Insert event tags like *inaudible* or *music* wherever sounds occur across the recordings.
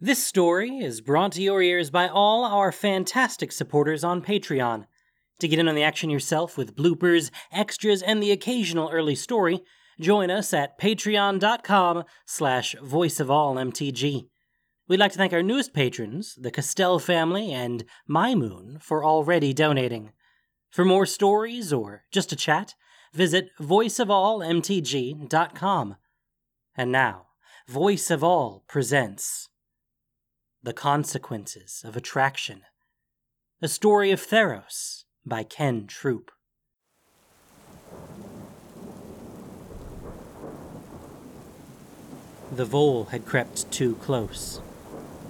This story is brought to your ears by all our fantastic supporters on Patreon. To get in on the action yourself with bloopers, extras, and the occasional early story, join us at patreon.com slash voiceofallmtg. We'd like to thank our newest patrons, the Castell family and My Moon, for already donating. For more stories or just a chat, visit voiceofallmtg.com. And now, Voice of All presents The Consequences of Attraction, a story of Theros by Ken Troop. The vole had crept too close.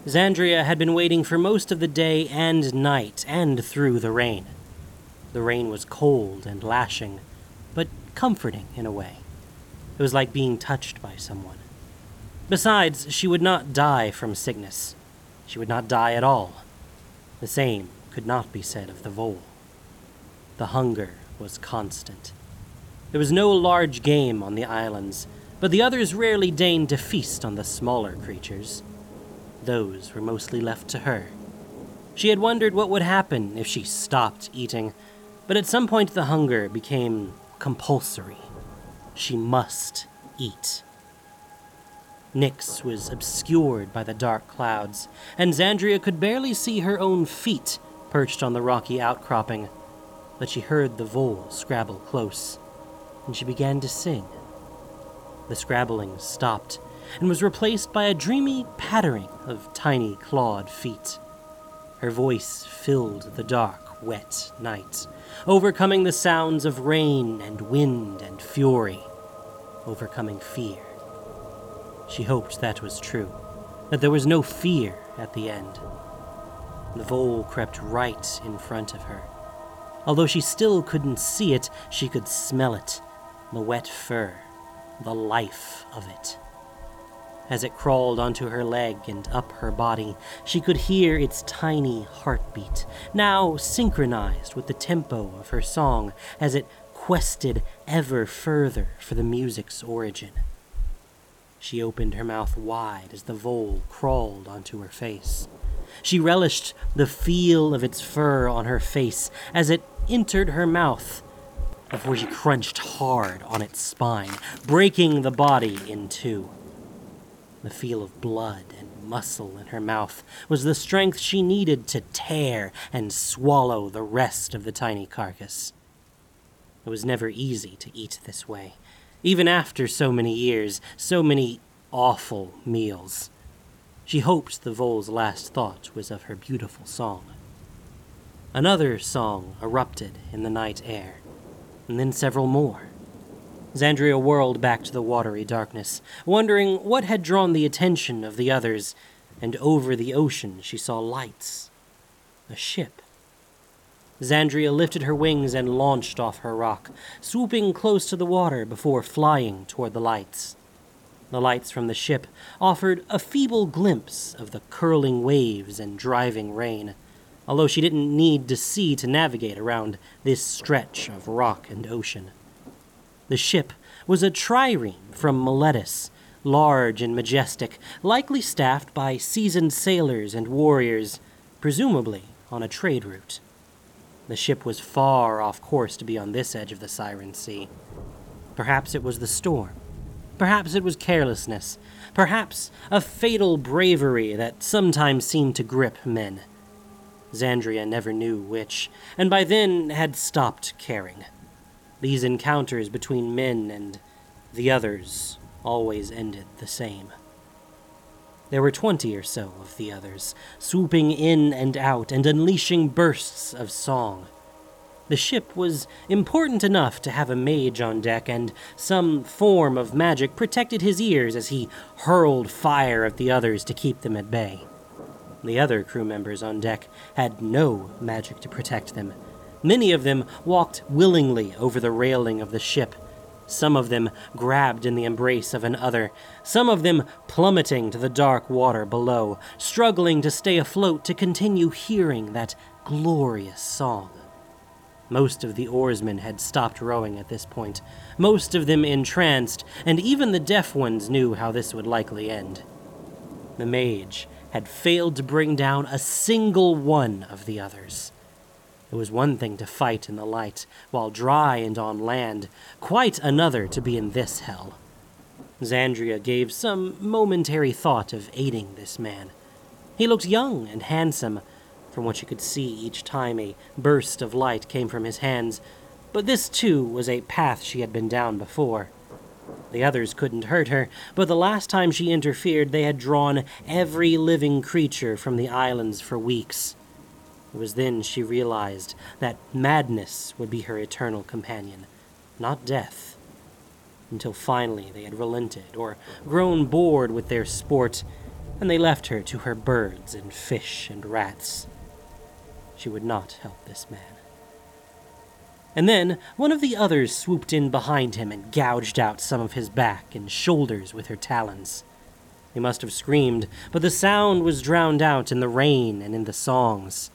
Xandria had been waiting for most of the day and night and through the rain. The rain was cold and lashing, but comforting in a way. It was like being touched by someone. Besides, she would not die from sickness. She would not die at all. The same could not be said of the vole. The hunger was constant. There was no large game on the islands, but the others rarely deigned to feast on the smaller creatures. Those were mostly left to her. She had wondered what would happen if she stopped eating, but at some point the hunger became compulsory. She must eat. Nyx was obscured by the dark clouds, and Xandria could barely see her own feet perched on the rocky outcropping. But she heard the vole scrabble close, and she began to sing. The scrabbling stopped and was replaced by a dreamy pattering of tiny clawed feet. Her voice filled the dark, wet night, overcoming the sounds of rain and wind and fury, overcoming fear. She hoped that was true, that there was no fear at the end. The vole crept right in front of her. Although she still couldn't see it, she could smell it the wet fur, the life of it. As it crawled onto her leg and up her body, she could hear its tiny heartbeat, now synchronized with the tempo of her song as it quested ever further for the music's origin. She opened her mouth wide as the vole crawled onto her face. She relished the feel of its fur on her face as it entered her mouth before she crunched hard on its spine, breaking the body in two. The feel of blood and muscle in her mouth was the strength she needed to tear and swallow the rest of the tiny carcass. It was never easy to eat this way, even after so many years, so many awful meals. She hoped the vole's last thought was of her beautiful song. Another song erupted in the night air, and then several more. Xandria whirled back to the watery darkness, wondering what had drawn the attention of the others, and over the ocean she saw lights. A ship. Xandria lifted her wings and launched off her rock, swooping close to the water before flying toward the lights. The lights from the ship offered a feeble glimpse of the curling waves and driving rain, although she didn't need to see to navigate around this stretch of rock and ocean. The ship was a trireme from Meletis, large and majestic, likely staffed by seasoned sailors and warriors, presumably on a trade route. The ship was far off course to be on this edge of the Siren Sea. Perhaps it was the storm. Perhaps it was carelessness. Perhaps a fatal bravery that sometimes seemed to grip men. Xandria never knew which, and by then had stopped caring. These encounters between men and the others always ended the same. There were twenty or so of the others, swooping in and out and unleashing bursts of song. The ship was important enough to have a mage on deck, and some form of magic protected his ears as he hurled fire at the others to keep them at bay. The other crew members on deck had no magic to protect them. Many of them walked willingly over the railing of the ship, some of them grabbed in the embrace of an other, some of them plummeting to the dark water below, struggling to stay afloat to continue hearing that glorious song. Most of the oarsmen had stopped rowing at this point, most of them entranced, and even the deaf ones knew how this would likely end. The mage had failed to bring down a single one of the others. It was one thing to fight in the light, while dry and on land, quite another to be in this hell. Xandria gave some momentary thought of aiding this man. He looked young and handsome, from what she could see each time a burst of light came from his hands, but this too was a path she had been down before. The others couldn't hurt her, but the last time she interfered, they had drawn every living creature from the islands for weeks. It was then she realized that madness would be her eternal companion, not death. Until finally they had relented or grown bored with their sport, and they left her to her birds and fish and rats. She would not help this man. And then one of the others swooped in behind him and gouged out some of his back and shoulders with her talons. He must have screamed, but the sound was drowned out in the rain and in the songs.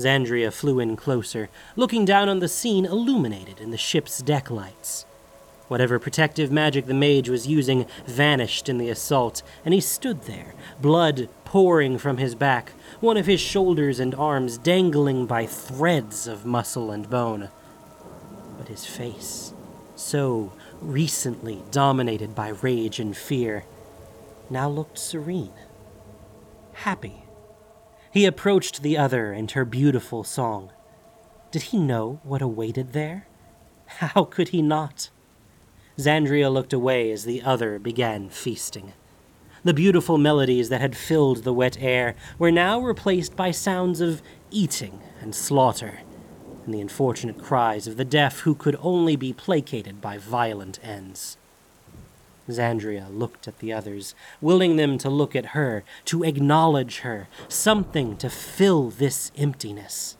Xandria flew in closer, looking down on the scene illuminated in the ship's deck lights. Whatever protective magic the mage was using vanished in the assault, and he stood there, blood pouring from his back, one of his shoulders and arms dangling by threads of muscle and bone but his face, so recently dominated by rage and fear, now looked serene, happy. He approached the other and her beautiful song. Did he know what awaited there? How could he not? Xandria looked away as the other began feasting. The beautiful melodies that had filled the wet air were now replaced by sounds of eating and slaughter and the unfortunate cries of the deaf who could only be placated by violent ends. Xandria looked at the others, willing them to look at her, to acknowledge her, something to fill this emptiness.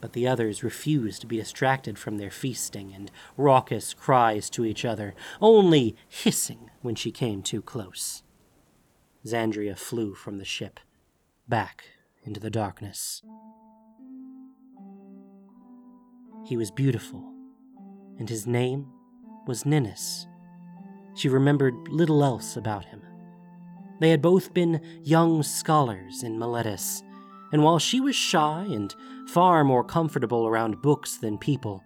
But the others refused to be distracted from their feasting and raucous cries to each other, only hissing when she came too close. Xandria flew from the ship, back into the darkness. He was beautiful, and his name was Ninnis. She remembered little else about him. They had both been young scholars in Meletis, and while she was shy and far more comfortable around books than people,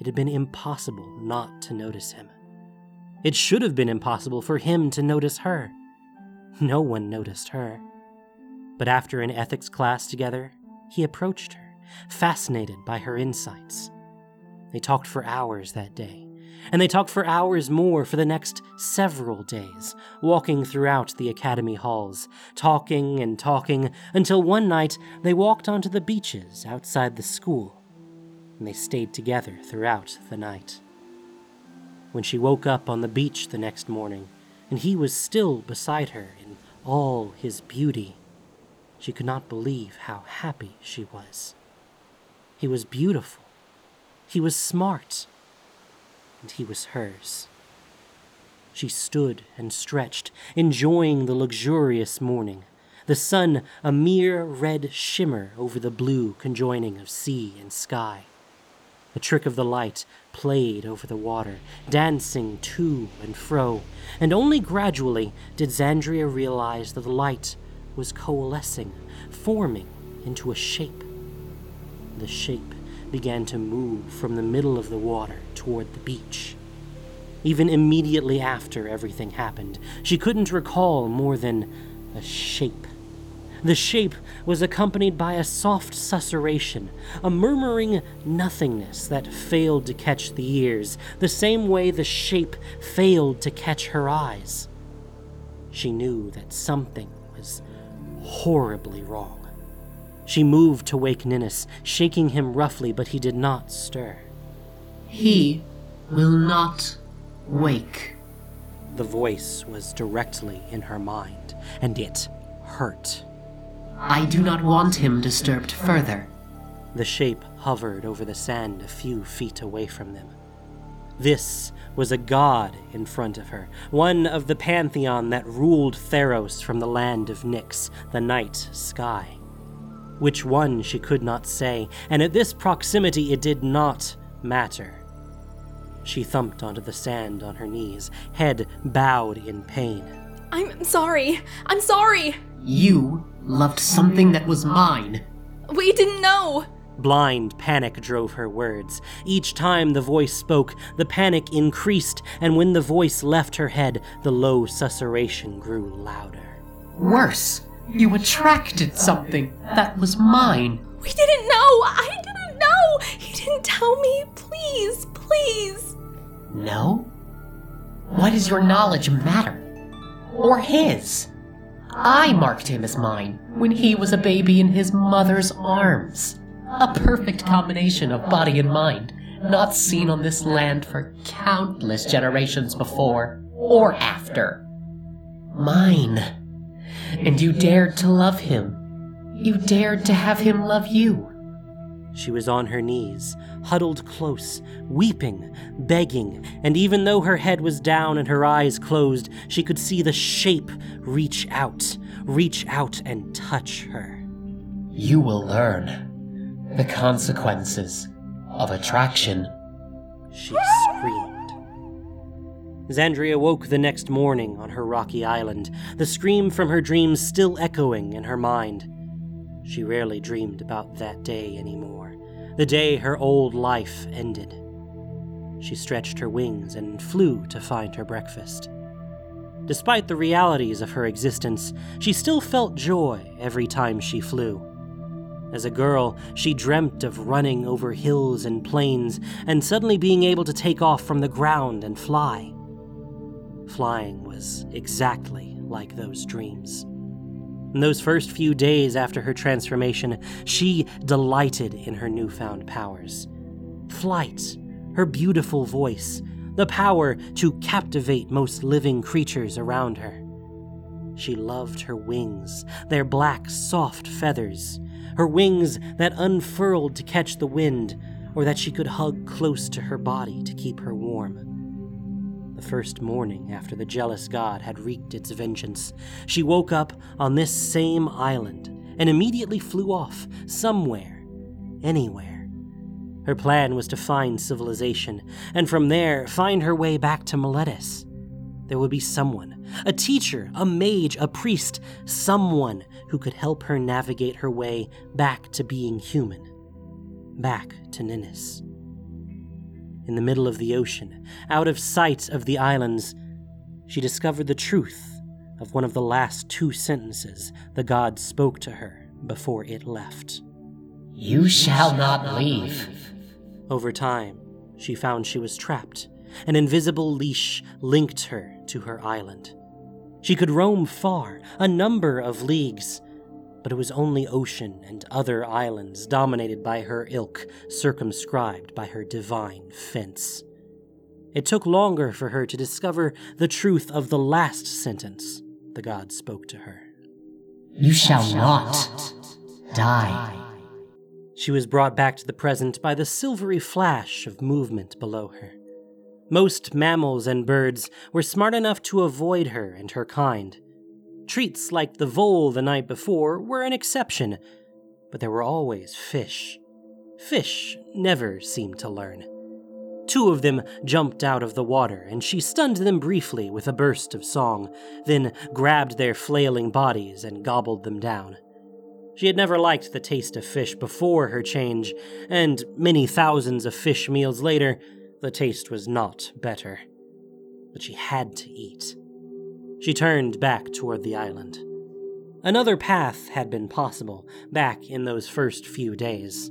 it had been impossible not to notice him. It should have been impossible for him to notice her. No one noticed her. But after an ethics class together, he approached her fascinated by her insights. They talked for hours that day, and they talked for hours more for the next several days, walking throughout the academy halls, talking and talking until one night they walked onto the beaches outside the school, and they stayed together throughout the night. When she woke up on the beach the next morning, and he was still beside her in all his beauty, she could not believe how happy she was. He was beautiful. He was smart. And he was hers. She stood and stretched, enjoying the luxurious morning, the sun a mere red shimmer over the blue conjoining of sea and sky. A trick of the light played over the water, dancing to and fro, and only gradually did Xandria realize that the light was coalescing, forming into a shape the shape began to move from the middle of the water toward the beach. Even immediately after everything happened, she couldn't recall more than a shape. The shape was accompanied by a soft susurration, a murmuring nothingness that failed to catch the ears, the same way the shape failed to catch her eyes. She knew that something was horribly wrong. She moved to wake Ninnis, shaking him roughly, but he did not stir. He will not wake. The voice was directly in her mind, and it hurt. I do not want him disturbed further. The shape hovered over the sand a few feet away from them. This was a god in front of her, one of the pantheon that ruled Theros from the land of Nyx, the night sky. Which one she could not say, and at this proximity it did not matter. She thumped onto the sand on her knees, head bowed in pain. I'm sorry. I'm sorry. You loved something that was mine. We didn't know. Blind panic drove her words. Each time the voice spoke, the panic increased, and when the voice left her head, the low susurration grew louder. Worse, you attracted something that was mine. We didn't know. I didn't know. He didn't tell me. Please, please. No? Why does your knowledge matter? Or his? I marked him as mine when he was a baby in his mother's arms. A perfect combination of body and mind, not seen on this land for countless generations before or after. Mine. And you dared to love him. You dared to have him love you. She was on her knees, huddled close, weeping, begging, and even though her head was down and her eyes closed, she could see the shape reach out, reach out and touch her. You will learn the consequences of attraction. She screamed. Xandria woke the next morning on her rocky island, the scream from her dreams still echoing in her mind. She rarely dreamed about that day anymore, the day her old life ended. She stretched her wings and flew to find her breakfast. Despite the realities of her existence, she still felt joy every time she flew. As a girl, she dreamt of running over hills and plains and suddenly being able to take off from the ground and fly. Flying was exactly like those dreams. In those first few days after her transformation, she delighted in her newfound powers. Flight, her beautiful voice, the power to captivate most living creatures around her. She loved her wings, their black, soft feathers, her wings that unfurled to catch the wind, or that she could hug close to her body to keep her warm. The first morning after the jealous god had wreaked its vengeance, she woke up on this same island and immediately flew off somewhere, anywhere. Her plan was to find civilization, and from there find her way back to Meletis. There would be someone, a teacher, a mage, a priest, someone who could help her navigate her way back to being human, back to Ninnis in the middle of the ocean, out of sight of the islands, she discovered the truth of one of the last two sentences the god spoke to her before it left. You shall not leave. Over time, she found she was trapped. An invisible leash linked her to her island. She could roam far, a number of leagues, but it was only ocean and other islands dominated by her ilk, circumscribed by her divine fence. It took longer for her to discover the truth of the last sentence the god spoke to her. You shall not die. She was brought back to the present by the silvery flash of movement below her. Most mammals and birds were smart enough to avoid her and her kind. Treats like the vole the night before were an exception, but there were always fish. Fish never seemed to learn. Two of them jumped out of the water, and she stunned them briefly with a burst of song, then grabbed their flailing bodies and gobbled them down. She had never liked the taste of fish before her change, and many thousands of fish meals later, the taste was not better. But she had to eat. She turned back toward the island. Another path had been possible back in those first few days.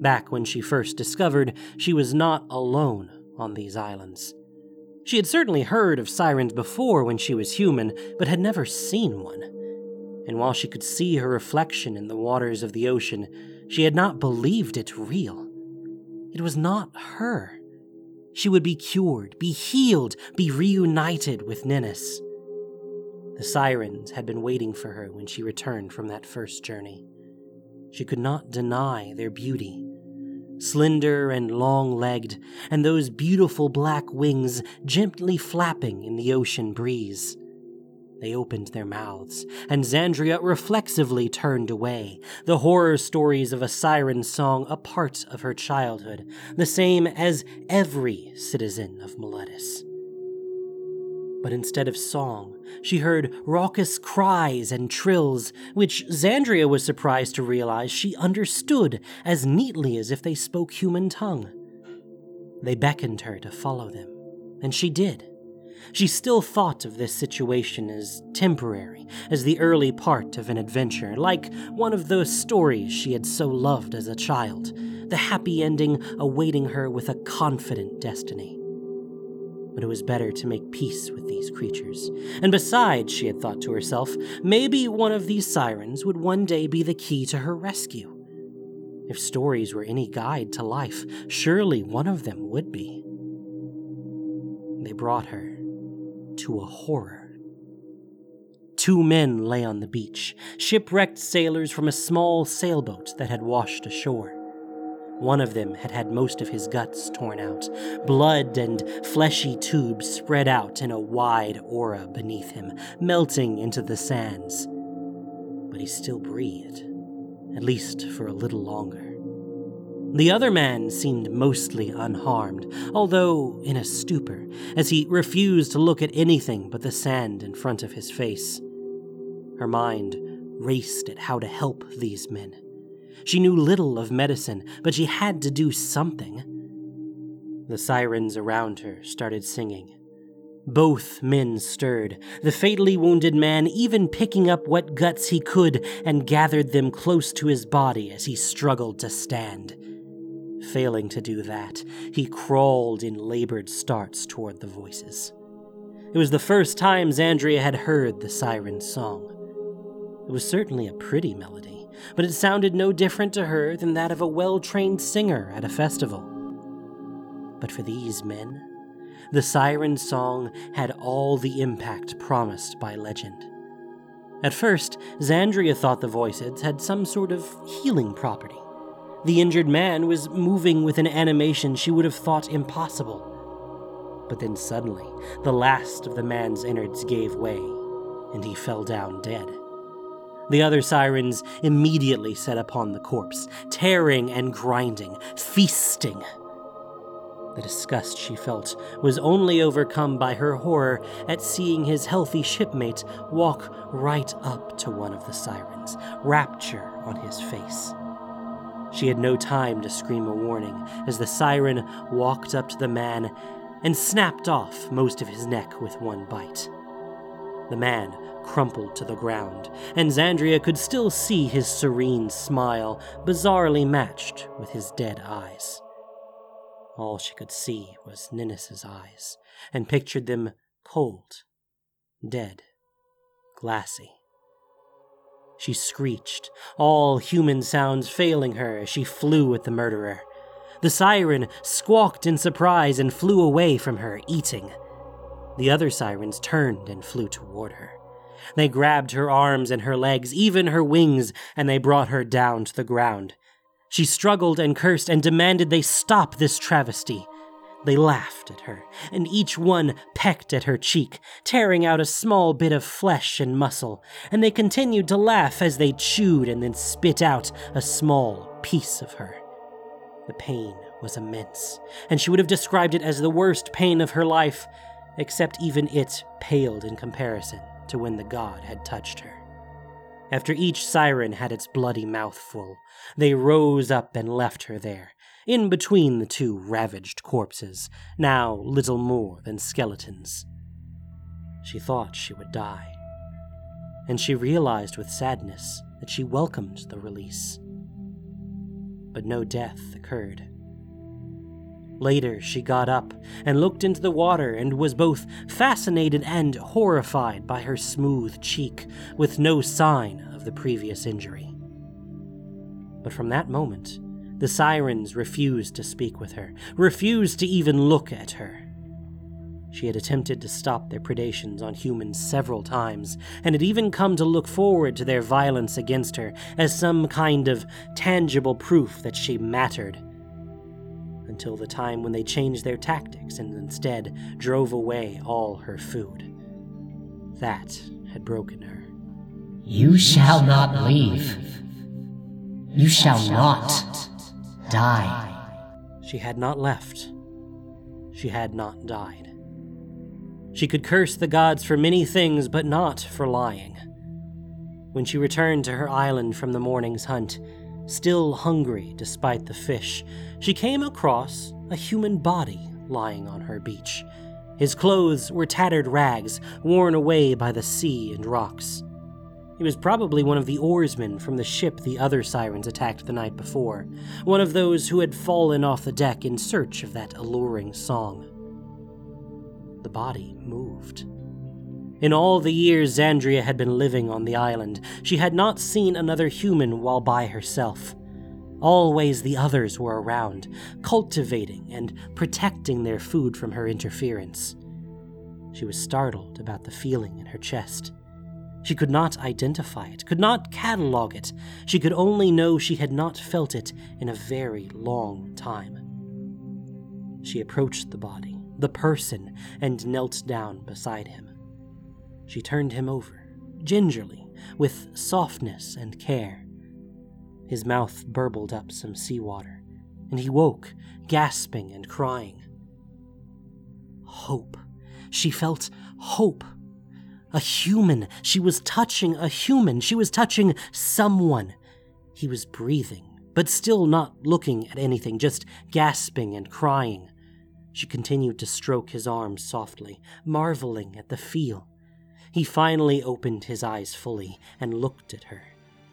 Back when she first discovered she was not alone on these islands. She had certainly heard of sirens before when she was human, but had never seen one. And while she could see her reflection in the waters of the ocean, she had not believed it real. It was not her. She would be cured, be healed, be reunited with Ninnis. The sirens had been waiting for her when she returned from that first journey. She could not deny their beauty. Slender and long legged, and those beautiful black wings gently flapping in the ocean breeze. They opened their mouths, and Xandria reflexively turned away, the horror stories of a siren song a part of her childhood, the same as every citizen of Meletis. But instead of song, she heard raucous cries and trills, which Xandria was surprised to realize she understood as neatly as if they spoke human tongue. They beckoned her to follow them, and she did. She still thought of this situation as temporary, as the early part of an adventure, like one of those stories she had so loved as a child, the happy ending awaiting her with a confident destiny but it was better to make peace with these creatures. And besides, she had thought to herself, maybe one of these sirens would one day be the key to her rescue. If stories were any guide to life, surely one of them would be. They brought her to a horror. Two men lay on the beach, shipwrecked sailors from a small sailboat that had washed ashore. One of them had had most of his guts torn out, blood and fleshy tubes spread out in a wide aura beneath him, melting into the sands. But he still breathed, at least for a little longer. The other man seemed mostly unharmed, although in a stupor, as he refused to look at anything but the sand in front of his face. Her mind raced at how to help these men she knew little of medicine, but she had to do something. The sirens around her started singing. Both men stirred, the fatally wounded man even picking up what guts he could and gathered them close to his body as he struggled to stand. Failing to do that, he crawled in labored starts toward the voices. It was the first time Xandria had heard the siren's song. It was certainly a pretty melody but it sounded no different to her than that of a well trained singer at a festival. But for these men, the siren song had all the impact promised by legend. At first, Xandria thought the voices had some sort of healing property. The injured man was moving with an animation she would have thought impossible. But then suddenly, the last of the man's innards gave way, and he fell down dead. The other sirens immediately set upon the corpse, tearing and grinding, feasting. The disgust she felt was only overcome by her horror at seeing his healthy shipmate walk right up to one of the sirens, rapture on his face. She had no time to scream a warning as the siren walked up to the man and snapped off most of his neck with one bite. The man crumpled to the ground, and Xandria could still see his serene smile, bizarrely matched with his dead eyes. All she could see was Ninnis's eyes, and pictured them cold, dead, glassy. She screeched, all human sounds failing her as she flew at the murderer. The siren squawked in surprise and flew away from her, eating. The other sirens turned and flew toward her. They grabbed her arms and her legs, even her wings, and they brought her down to the ground. She struggled and cursed and demanded they stop this travesty. They laughed at her, and each one pecked at her cheek, tearing out a small bit of flesh and muscle, and they continued to laugh as they chewed and then spit out a small piece of her. The pain was immense, and she would have described it as the worst pain of her life, except even it paled in comparison to when the god had touched her. After each siren had its bloody mouth full, they rose up and left her there, in between the two ravaged corpses, now little more than skeletons. She thought she would die, and she realized with sadness that she welcomed the release. But no death occurred. Later, she got up and looked into the water and was both fascinated and horrified by her smooth cheek, with no sign of the previous injury. But from that moment, the sirens refused to speak with her, refused to even look at her. She had attempted to stop their predations on humans several times, and had even come to look forward to their violence against her as some kind of tangible proof that she mattered until the time when they changed their tactics and instead drove away all her food. That had broken her. You shall not leave. You shall not die. She had not left. She had not died. She could curse the gods for many things, but not for lying. When she returned to her island from the morning's hunt, still hungry despite the fish, she came across a human body lying on her beach. His clothes were tattered rags, worn away by the sea and rocks. He was probably one of the oarsmen from the ship the other sirens attacked the night before, one of those who had fallen off the deck in search of that alluring song. The body moved. In all the years Xandria had been living on the island, she had not seen another human while by herself. Always the others were around, cultivating and protecting their food from her interference. She was startled about the feeling in her chest. She could not identify it, could not catalog it. She could only know she had not felt it in a very long time. She approached the body, the person, and knelt down beside him. She turned him over, gingerly, with softness and care. His mouth burbled up some seawater, and he woke, gasping and crying. Hope. She felt hope. A human. She was touching a human. She was touching someone. He was breathing, but still not looking at anything, just gasping and crying. She continued to stroke his arms softly, marveling at the feel. He finally opened his eyes fully and looked at her.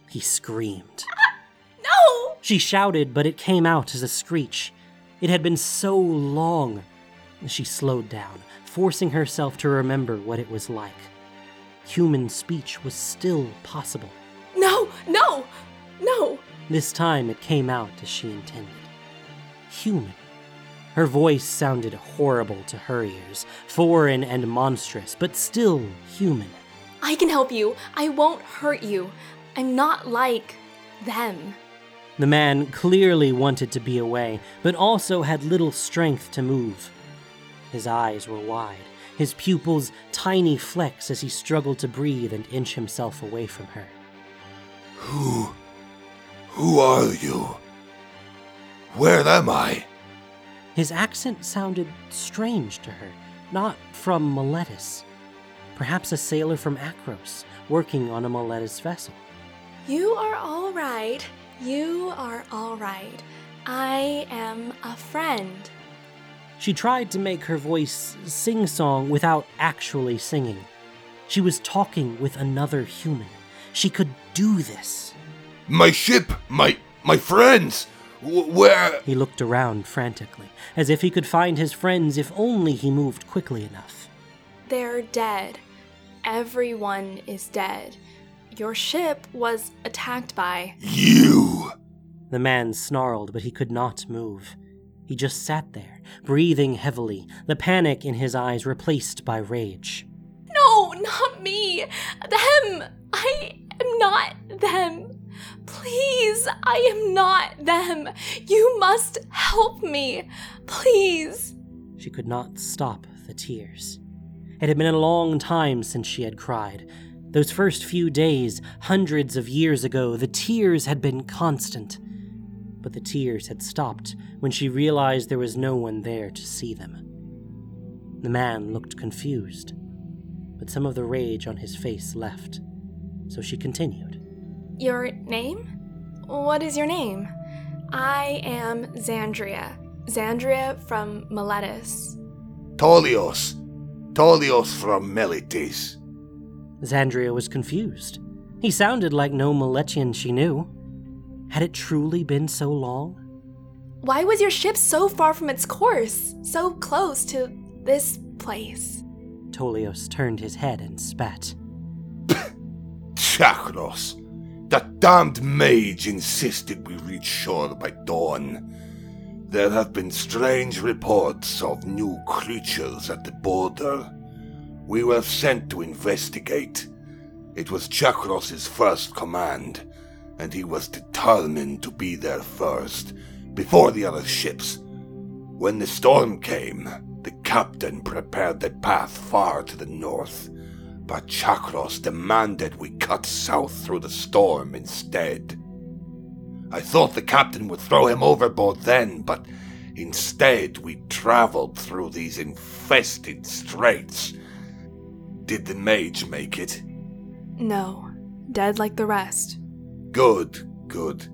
He screamed. *laughs* No! She shouted, but it came out as a screech. It had been so long. She slowed down, forcing herself to remember what it was like. Human speech was still possible. No! No! No! This time it came out as she intended. Human. Her voice sounded horrible to her ears, foreign and monstrous, but still human. I can help you. I won't hurt you. I'm not like them. The man clearly wanted to be away, but also had little strength to move. His eyes were wide, his pupils tiny flecks as he struggled to breathe and inch himself away from her. Who. Who are you? Where am I? His accent sounded strange to her, not from Meletis. Perhaps a sailor from Akros, working on a Meletis vessel. You are all right. You are all right. I am a friend. She tried to make her voice sing song without actually singing. She was talking with another human. She could do this. My ship! My. my friends! W- where. He looked around frantically, as if he could find his friends if only he moved quickly enough. They're dead. Everyone is dead. Your ship was attacked by. You! The man snarled, but he could not move. He just sat there, breathing heavily, the panic in his eyes replaced by rage. No, not me! Them! I am not them! Please, I am not them! You must help me! Please! She could not stop the tears. It had been a long time since she had cried. Those first few days, hundreds of years ago, the tears had been constant. But the tears had stopped when she realized there was no one there to see them. The man looked confused, but some of the rage on his face left, so she continued. Your name? What is your name? I am Xandria. Xandria from Meletis. Tolios. Tolios from Meletis. Xandria was confused. He sounded like no Meletian she knew. Had it truly been so long? Why was your ship so far from its course? So close to this place? Tolios turned his head and spat. Chakros. That damned mage insisted we reach shore by dawn. There have been strange reports of new creatures at the border. We were sent to investigate. It was Chakros's first command, and he was determined to be there first, before the other ships. When the storm came, the captain prepared the path far to the north, but Chakros demanded we cut south through the storm instead. I thought the captain would throw him overboard then, but instead we traveled through these infested straits Did the mage make it? No, dead like the rest. Good, good.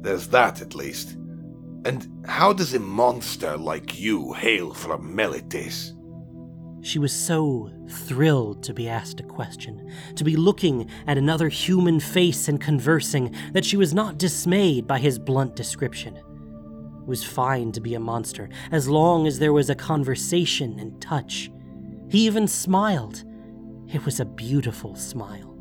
There's that at least. And how does a monster like you hail from Meletis? She was so thrilled to be asked a question, to be looking at another human face and conversing, that she was not dismayed by his blunt description. It was fine to be a monster, as long as there was a conversation and touch. He even smiled. It was a beautiful smile.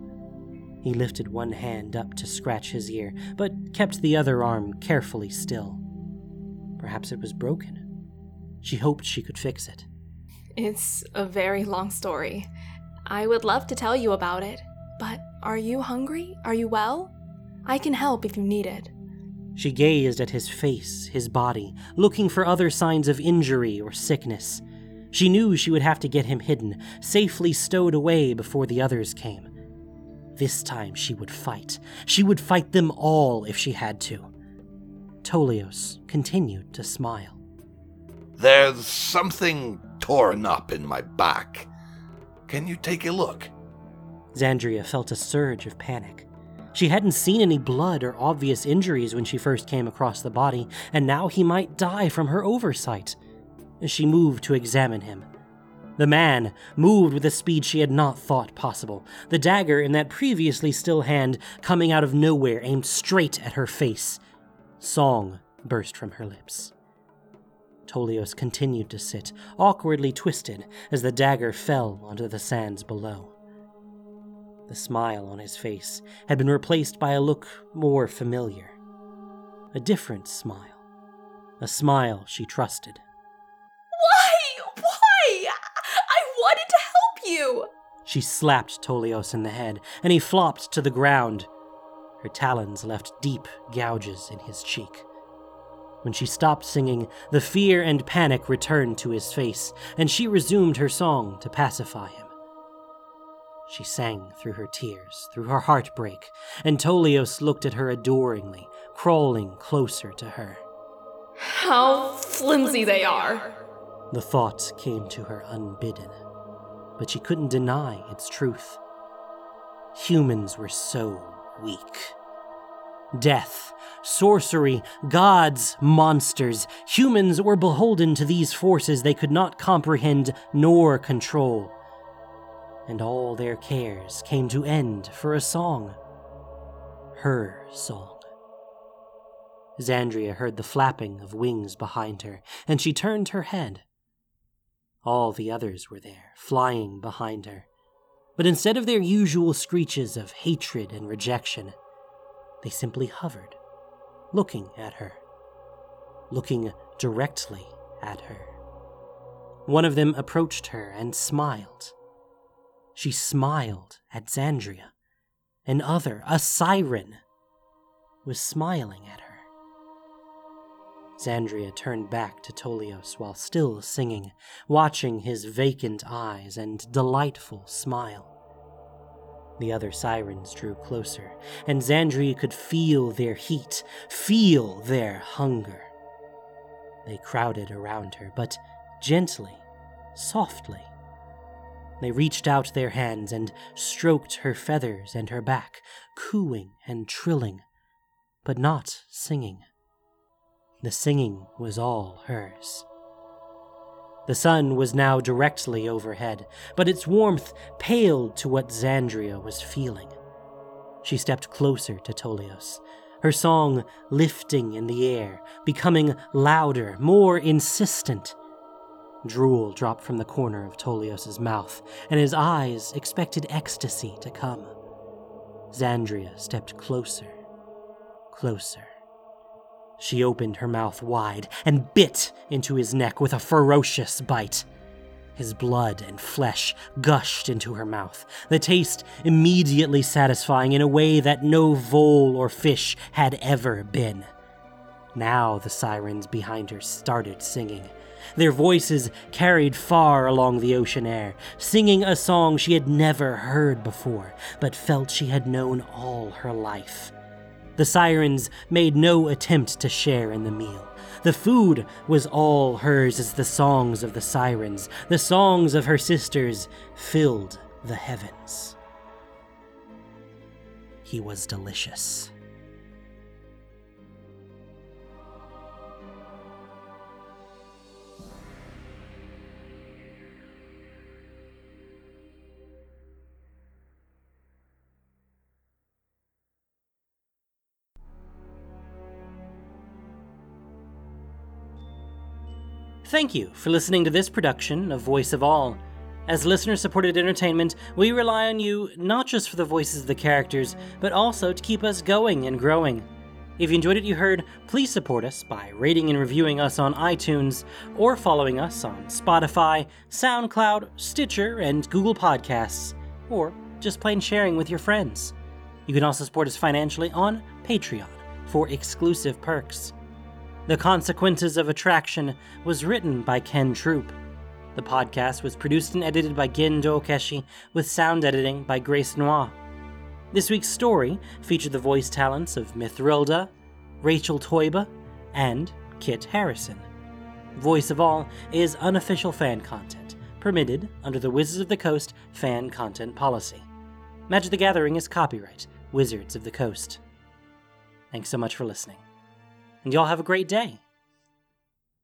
He lifted one hand up to scratch his ear, but kept the other arm carefully still. Perhaps it was broken. She hoped she could fix it. It's a very long story. I would love to tell you about it, but are you hungry? Are you well? I can help if you need it. She gazed at his face, his body, looking for other signs of injury or sickness. She knew she would have to get him hidden, safely stowed away before the others came. This time she would fight. She would fight them all if she had to. Tolios continued to smile. There's something torn up in my back. Can you take a look? Xandria felt a surge of panic. She hadn't seen any blood or obvious injuries when she first came across the body, and now he might die from her oversight. She moved to examine him. The man moved with a speed she had not thought possible, the dagger in that previously still hand coming out of nowhere aimed straight at her face. Song burst from her lips. Tolios continued to sit, awkwardly twisted, as the dagger fell onto the sands below. The smile on his face had been replaced by a look more familiar. A different smile. A smile she trusted. Why? Why? I wanted to help you! She slapped Tolios in the head, and he flopped to the ground. Her talons left deep gouges in his cheek. When she stopped singing, the fear and panic returned to his face, and she resumed her song to pacify him. She sang through her tears, through her heartbreak, and Tolios looked at her adoringly, crawling closer to her. How flimsy they are! The thought came to her unbidden, but she couldn't deny its truth. Humans were so weak. Death, sorcery, gods, monsters, humans were beholden to these forces they could not comprehend nor control. And all their cares came to end for a song. Her song. Xandria heard the flapping of wings behind her, and she turned her head. All the others were there, flying behind her. But instead of their usual screeches of hatred and rejection, they simply hovered, looking at her, looking directly at her. One of them approached her and smiled. She smiled at Xandria. Another, a siren, was smiling at her. Xandria turned back to Tolios while still singing, watching his vacant eyes and delightful smile. The other sirens drew closer, and Xandria could feel their heat, feel their hunger. They crowded around her, but gently, softly. They reached out their hands and stroked her feathers and her back, cooing and trilling, but not singing. The singing was all hers. The sun was now directly overhead, but its warmth paled to what Xandria was feeling. She stepped closer to Tolios, her song lifting in the air, becoming louder, more insistent. Drool dropped from the corner of Tolios's mouth, and his eyes expected ecstasy to come. Xandria stepped closer, closer. She opened her mouth wide and bit into his neck with a ferocious bite. His blood and flesh gushed into her mouth, the taste immediately satisfying in a way that no vole or fish had ever been. Now the sirens behind her started singing. Their voices carried far along the ocean air, singing a song she had never heard before, but felt she had known all her life. The sirens made no attempt to share in the meal. The food was all hers as the songs of the sirens, the songs of her sisters, filled the heavens. He was delicious. Thank you for listening to this production of Voice of All. As listener supported entertainment, we rely on you not just for the voices of the characters, but also to keep us going and growing. If you enjoyed what you heard, please support us by rating and reviewing us on iTunes or following us on Spotify, SoundCloud, Stitcher, and Google Podcasts, or just plain sharing with your friends. You can also support us financially on Patreon for exclusive perks. The Consequences of Attraction was written by Ken Troop. The podcast was produced and edited by Gin Dokeshi, with sound editing by Grace Noir. This week's story featured the voice talents of Mithrilda, Rachel Toiba, and Kit Harrison. Voice of All is unofficial fan content, permitted under the Wizards of the Coast fan content policy. Magic the Gathering is copyright Wizards of the Coast. Thanks so much for listening and y'all have a great day.